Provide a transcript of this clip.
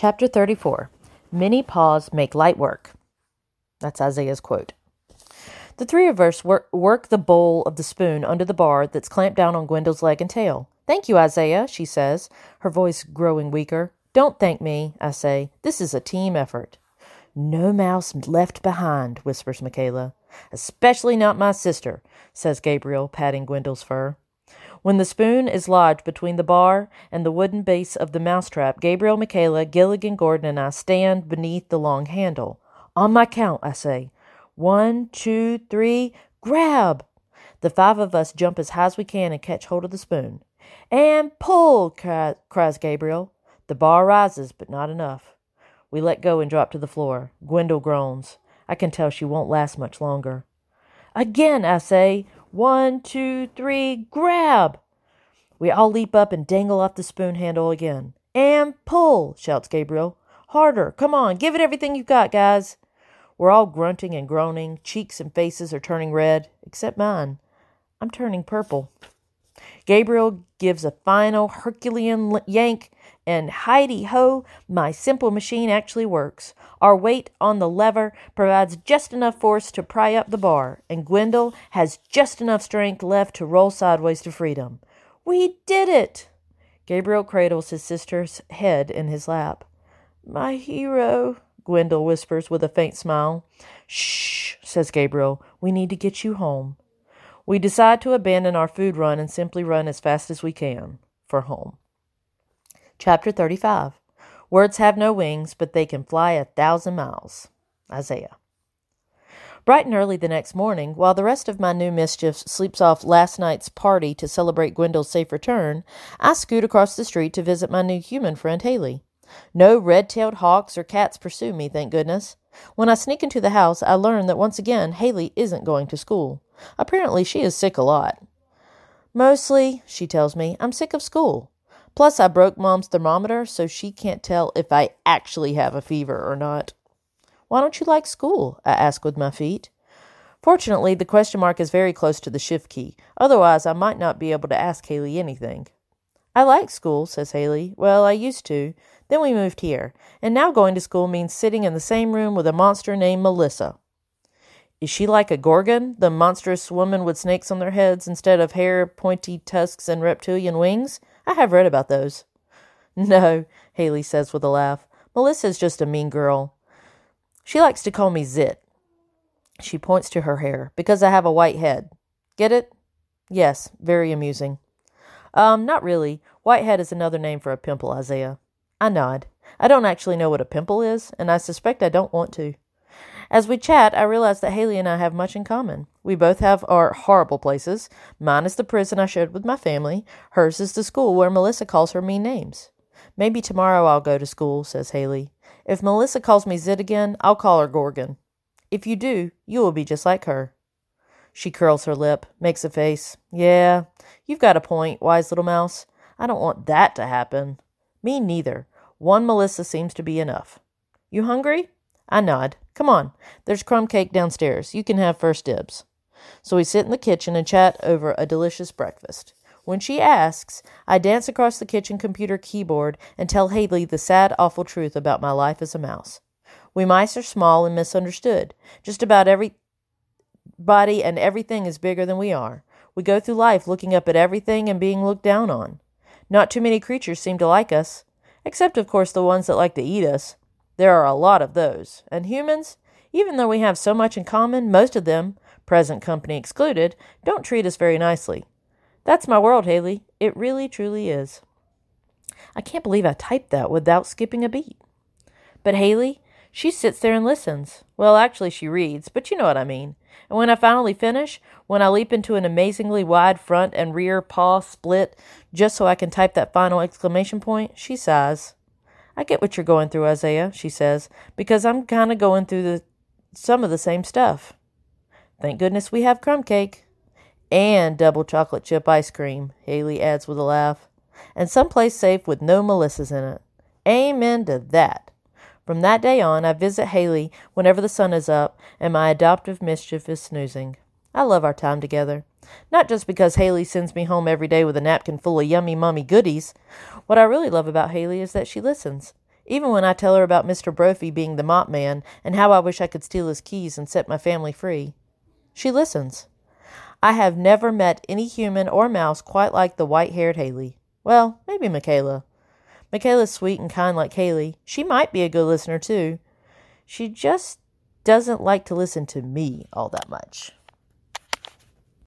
Chapter 34 Many paws make light work. That's Isaiah's quote. The three of us work, work the bowl of the spoon under the bar that's clamped down on Gwendole's leg and tail. Thank you, Isaiah, she says, her voice growing weaker. Don't thank me, I say. This is a team effort. No mouse left behind, whispers Michaela. Especially not my sister, says Gabriel, patting Gwendole's fur. When the spoon is lodged between the bar and the wooden base of the mousetrap, Gabriel, Michaela, Gilligan, Gordon, and I stand beneath the long handle. On my count, I say. One, two, three, grab! The five of us jump as high as we can and catch hold of the spoon. And pull, cries Gabriel. The bar rises, but not enough. We let go and drop to the floor. Gwendole groans. I can tell she won't last much longer. Again, I say, one, two, three, grab! We all leap up and dangle off the spoon handle again. And pull, shouts Gabriel. Harder, come on, give it everything you've got, guys. We're all grunting and groaning. Cheeks and faces are turning red, except mine. I'm turning purple. Gabriel gives a final Herculean yank, and Heidi ho, my simple machine actually works. Our weight on the lever provides just enough force to pry up the bar, and Gwendol has just enough strength left to roll sideways to freedom. We did it! Gabriel cradles his sister's head in his lap. My hero, Gwendol whispers with a faint smile. Shh, says Gabriel. We need to get you home. We decide to abandon our food run and simply run as fast as we can for home. Chapter 35 Words have no wings, but they can fly a thousand miles. Isaiah. Bright and early the next morning, while the rest of my new mischief sleeps off last night's party to celebrate Gwendole's safe return, I scoot across the street to visit my new human friend Haley. No red tailed hawks or cats pursue me, thank goodness. When I sneak into the house, I learn that once again Haley isn't going to school. Apparently, she is sick a lot. Mostly, she tells me, I'm sick of school. Plus, I broke Mom's thermometer, so she can't tell if I actually have a fever or not. Why don't you like school? I ask with my feet. Fortunately, the question mark is very close to the shift key. Otherwise, I might not be able to ask Haley anything. I like school, says Haley. Well, I used to. Then we moved here. And now going to school means sitting in the same room with a monster named Melissa. Is she like a gorgon, the monstrous woman with snakes on their heads instead of hair, pointy tusks, and reptilian wings? I have read about those. No, Haley says with a laugh. Melissa's just a mean girl. She likes to call me Zit. She points to her hair, because I have a white head. Get it? Yes, very amusing. Um, not really. Whitehead is another name for a pimple, Isaiah. I nod. I don't actually know what a pimple is, and I suspect I don't want to. As we chat, I realize that Haley and I have much in common. We both have our horrible places. Mine is the prison I shared with my family. Hers is the school where Melissa calls her mean names. Maybe tomorrow I'll go to school, says Haley. If Melissa calls me Zit again, I'll call her Gorgon. If you do, you will be just like her. She curls her lip, makes a face. Yeah, you've got a point, wise little mouse. I don't want that to happen. Me neither. One Melissa seems to be enough. You hungry? I nod. Come on, there's crumb cake downstairs. You can have first dibs. So we sit in the kitchen and chat over a delicious breakfast. When she asks, I dance across the kitchen computer keyboard and tell Haley the sad, awful truth about my life as a mouse. We mice are small and misunderstood. Just about every body and everything is bigger than we are. We go through life looking up at everything and being looked down on. Not too many creatures seem to like us, except, of course, the ones that like to eat us. There are a lot of those. And humans, even though we have so much in common, most of them, present company excluded, don't treat us very nicely. That's my world, Haley. It really, truly is. I can't believe I typed that without skipping a beat. But Haley, she sits there and listens. Well, actually, she reads, but you know what I mean. And when I finally finish, when I leap into an amazingly wide front and rear paw split just so I can type that final exclamation point, she sighs. I get what you're going through, Isaiah, she says, because I'm kind of going through the, some of the same stuff. Thank goodness we have crumb cake. And double chocolate chip ice cream, Haley adds with a laugh. And someplace safe with no Melissas in it. Amen to that. From that day on, I visit Haley whenever the sun is up and my adoptive mischief is snoozing. I love our time together. Not just because Haley sends me home every day with a napkin full of yummy mummy goodies. What I really love about Haley is that she listens. Even when I tell her about Mr. Brophy being the mop man and how I wish I could steal his keys and set my family free, she listens. I have never met any human or mouse quite like the white haired Haley. Well, maybe Michaela. Michaela's sweet and kind like Haley. She might be a good listener, too. She just doesn't like to listen to me all that much.